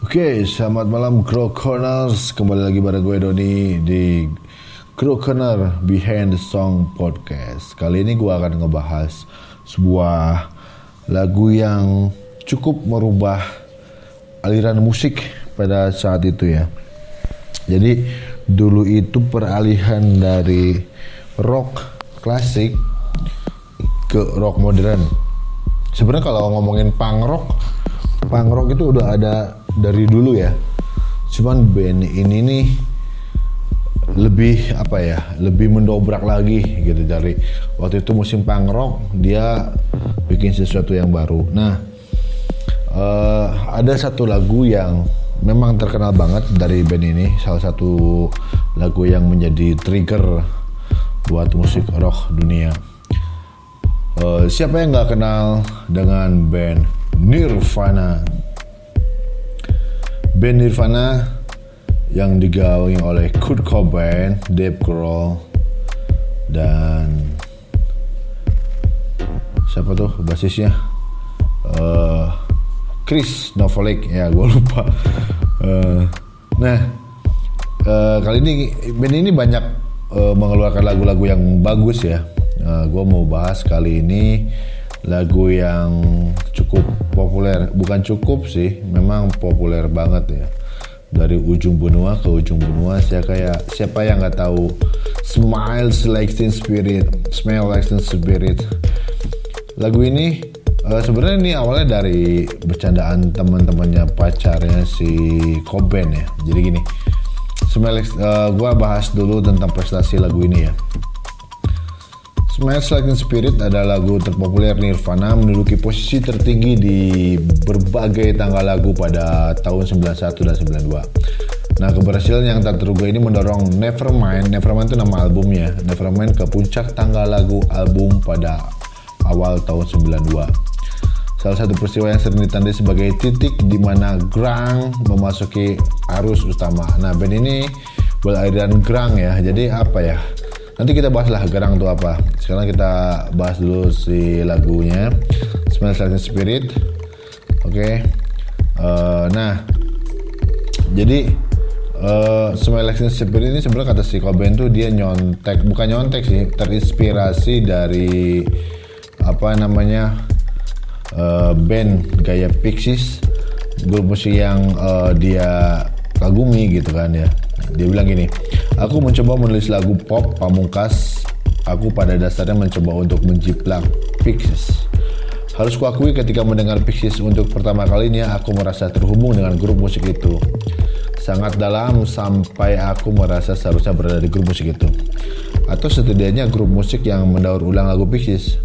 Oke, selamat malam Grow Corners. Kembali lagi bareng gue Doni di Grow Corner Behind the Song Podcast. Kali ini gue akan ngebahas sebuah lagu yang cukup merubah aliran musik pada saat itu ya. Jadi dulu itu peralihan dari rock klasik ke rock modern. Sebenarnya kalau ngomongin punk rock, punk rock itu udah ada dari dulu ya. Cuman band ini nih lebih apa ya, lebih mendobrak lagi gitu dari waktu itu musim punk rock dia bikin sesuatu yang baru. Nah, uh, ada satu lagu yang memang terkenal banget dari band ini, salah satu lagu yang menjadi trigger buat musik rock dunia. Uh, siapa yang nggak kenal dengan band Nirvana? Band Nirvana yang digawangi oleh Kurt Cobain, Dave Grohl, dan siapa tuh basisnya? Uh, Chris Novoselic ya gue lupa. Uh, nah uh, kali ini band ini banyak uh, mengeluarkan lagu-lagu yang bagus ya. Uh, gue mau bahas kali ini lagu yang cukup populer. Bukan cukup sih memang populer banget ya. Dari ujung benua ke ujung benua saya kayak siapa yang nggak tahu? Smile Like Teen Spirit Smile Like Teen Spirit. Lagu ini uh, sebenarnya ini awalnya dari bercandaan teman-temannya pacarnya si Coben ya. Jadi gini Smile uh, gue bahas dulu tentang prestasi lagu ini ya Like Teen Spirit adalah lagu terpopuler Nirvana menduduki posisi tertinggi di berbagai tanggal lagu pada tahun 91 dan 92. Nah keberhasilan yang tak terduga ini mendorong Nevermind, Nevermind itu nama albumnya, Nevermind ke puncak tanggal lagu album pada awal tahun 92. Salah satu peristiwa yang sering ditandai sebagai titik di mana grang memasuki arus utama. Nah band ini beraliran grang ya, jadi apa ya? Nanti kita bahas lah gerang itu apa. Sekarang kita bahas dulu si lagunya Smells Like Spirit. Oke. Okay. Uh, nah, jadi uh, Smells Like Spirit ini sebenarnya kata si Cobain tuh dia nyontek, bukan nyontek sih, terinspirasi dari apa namanya uh, band gaya Pixies, grup musik yang uh, dia kagumi gitu kan ya. Dia bilang gini, aku mencoba menulis lagu pop pamungkas. Aku pada dasarnya mencoba untuk menjiplak Pixies. Harus kuakui ketika mendengar Pixies untuk pertama kalinya aku merasa terhubung dengan grup musik itu. Sangat dalam sampai aku merasa seharusnya berada di grup musik itu. Atau setidaknya grup musik yang mendaur ulang lagu Pixies.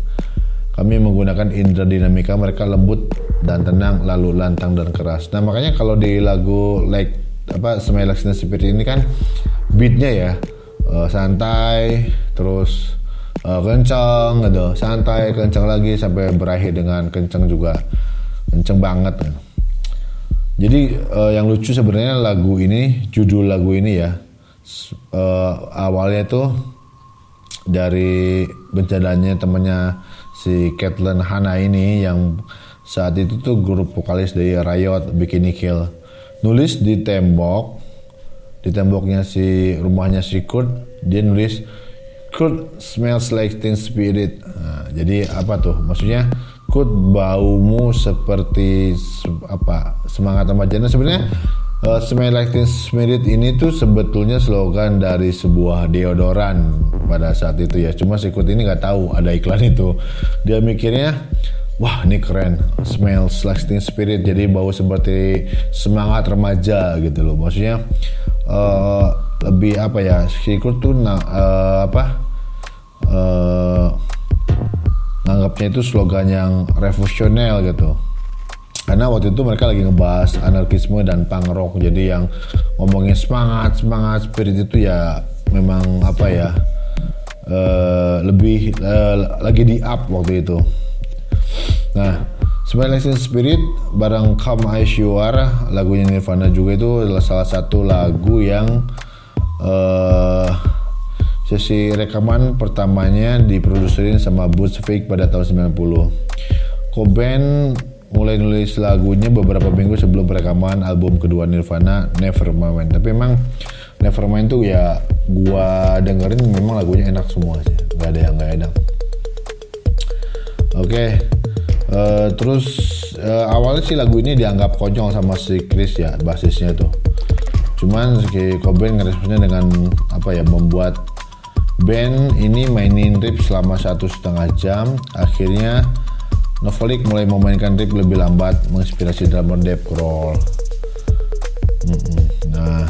Kami menggunakan indera dinamika mereka lembut dan tenang lalu lantang dan keras. Nah makanya kalau di lagu like apa Smile Like Spirit ini kan beatnya ya uh, santai terus uh, kencang gitu. Santai kencang lagi sampai berakhir dengan kencang juga. Kencang banget. Jadi uh, yang lucu sebenarnya lagu ini judul lagu ini ya uh, awalnya tuh dari bencananya temannya si Kathleen Hanna ini yang saat itu tuh grup vokalis dari Riot Bikini Kill nulis di tembok di temboknya si rumahnya si Kurt. Dia nulis Kurt smells like teen spirit. Nah, jadi apa tuh? Maksudnya Kurt baumu seperti apa? Semangat remaja sebenarnya uh, smell like teen spirit ini tuh sebetulnya slogan dari sebuah deodoran pada saat itu ya. Cuma si Kurt ini nggak tahu ada iklan itu. Dia mikirnya wah ini keren. Smells like teen spirit. Jadi bau seperti semangat remaja gitu loh. Maksudnya uh, lebih apa ya? Kurt tuh nah, uh, apa? Uh, nganggapnya itu slogan yang revolusional gitu. Karena waktu itu mereka lagi ngebahas anarkisme dan punk rock. Jadi yang ngomongin semangat semangat spirit itu ya memang apa ya? Uh, lebih uh, lagi di up waktu itu Nah, Smile Like Spirit bareng Come As You Are lagunya Nirvana juga itu adalah salah satu lagu yang uh, sesi rekaman pertamanya diproduserin sama Butch Vig pada tahun 90. Cobain mulai nulis lagunya beberapa minggu sebelum rekaman album kedua Nirvana Nevermind tapi emang Nevermind tuh ya gua dengerin memang lagunya enak semua sih nggak ada yang nggak enak oke okay. Eh, terus uh, awalnya sih lagu ini dianggap konyol sama si Chris ya basisnya tuh cuman si Cobain ngeresponnya dengan apa ya membuat band ini mainin riff selama satu setengah jam. Akhirnya Novelik mulai memainkan riff lebih lambat menginspirasi drummer Dave Grohl. Nah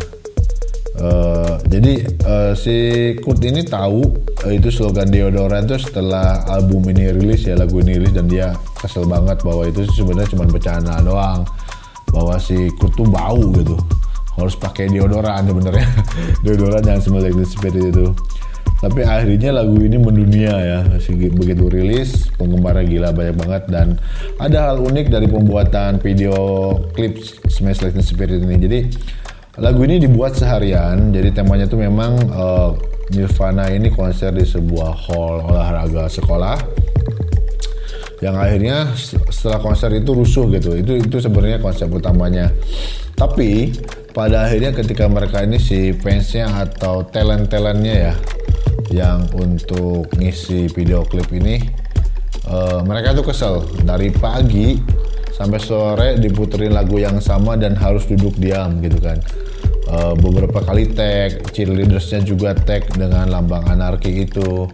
Uh, jadi uh, si Kurt ini tahu uh, itu slogan deodoran itu setelah album ini rilis ya lagu ini rilis dan dia kesel banget bahwa itu sebenarnya cuma bercanda doang. Bahwa si Kurt tuh bau gitu. Harus pakai deodoran sebenarnya. Deodoran yang smell like spirit itu. Tapi akhirnya lagu ini mendunia ya. Begitu rilis penggemarnya gila banyak banget dan ada hal unik dari pembuatan video klip Smash Like Spirit ini. Jadi Lagu ini dibuat seharian, jadi temanya tuh memang uh, Nirvana ini konser di sebuah hall olahraga sekolah yang akhirnya setelah konser itu rusuh gitu. Itu itu sebenarnya konsep utamanya. Tapi pada akhirnya ketika mereka ini si fansnya atau talent-talentnya ya yang untuk ngisi video klip ini uh, mereka tuh kesel dari pagi sampai sore diputerin lagu yang sama dan harus duduk diam gitu kan. Uh, beberapa kali tag cheerleadersnya juga tag dengan lambang anarki itu.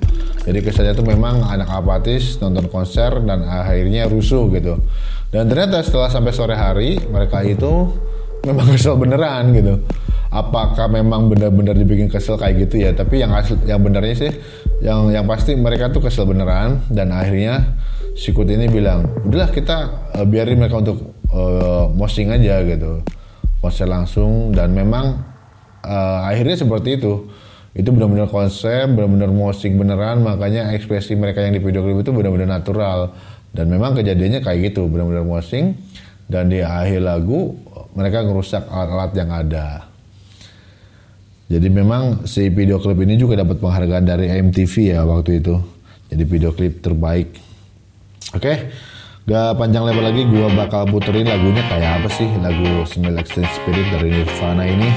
Jadi kesannya tuh memang anak apatis nonton konser dan akhirnya rusuh gitu. Dan ternyata setelah sampai sore hari mereka itu memang kesel beneran gitu apakah memang benar-benar dibikin kesel kayak gitu ya? Tapi yang asli yang benarnya sih yang yang pasti mereka tuh kesel beneran dan akhirnya sikut ini bilang udahlah kita uh, biarin mereka untuk uh, mosing aja gitu. Konser langsung dan memang uh, akhirnya seperti itu. Itu benar-benar konsep benar-benar mosing beneran makanya ekspresi mereka yang di video klip itu benar-benar natural. Dan memang kejadiannya kayak gitu benar-benar mosing dan di akhir lagu mereka ngerusak alat-alat yang ada jadi memang si video klip ini juga dapat penghargaan dari MTV ya waktu itu jadi video klip terbaik Oke, okay? gak panjang lebar lagi gue bakal puterin lagunya kayak apa sih lagu Smell Extend Spirit dari Nirvana ini.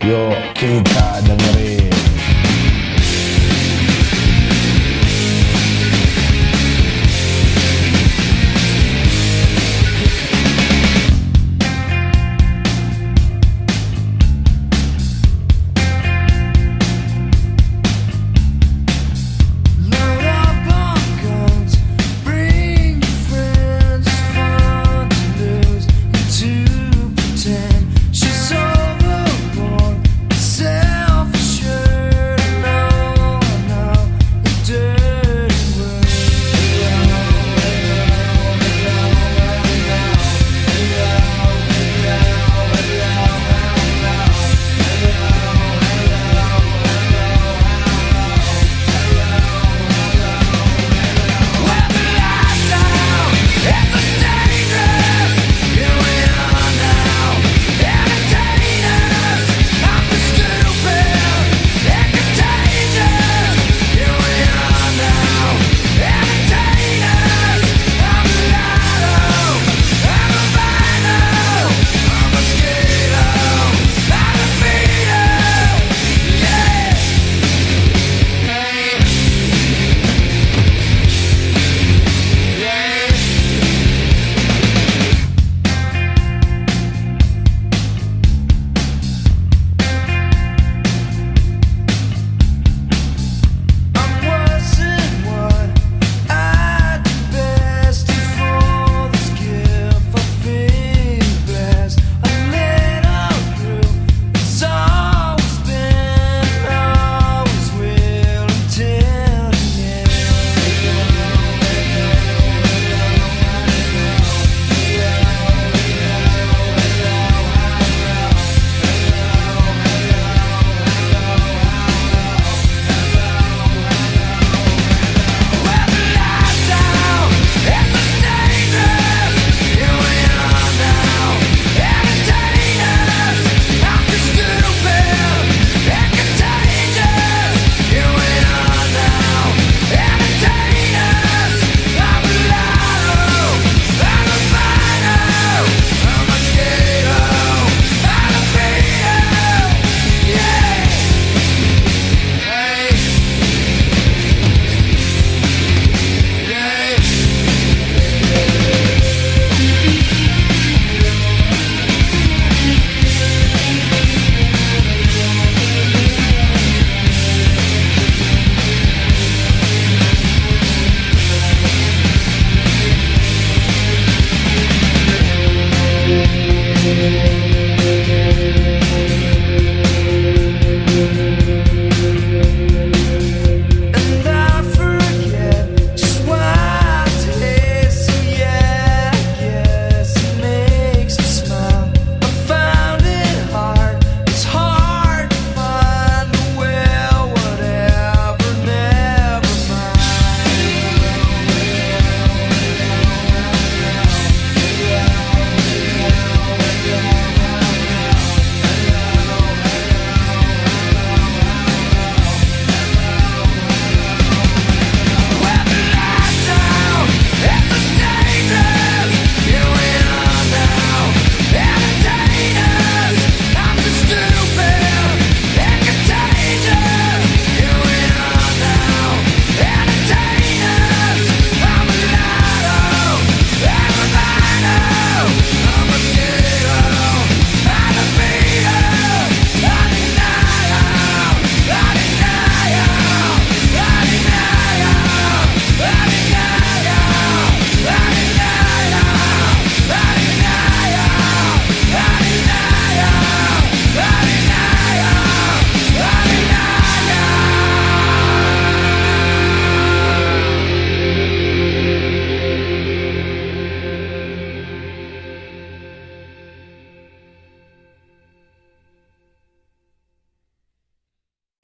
Yuk kita dengerin.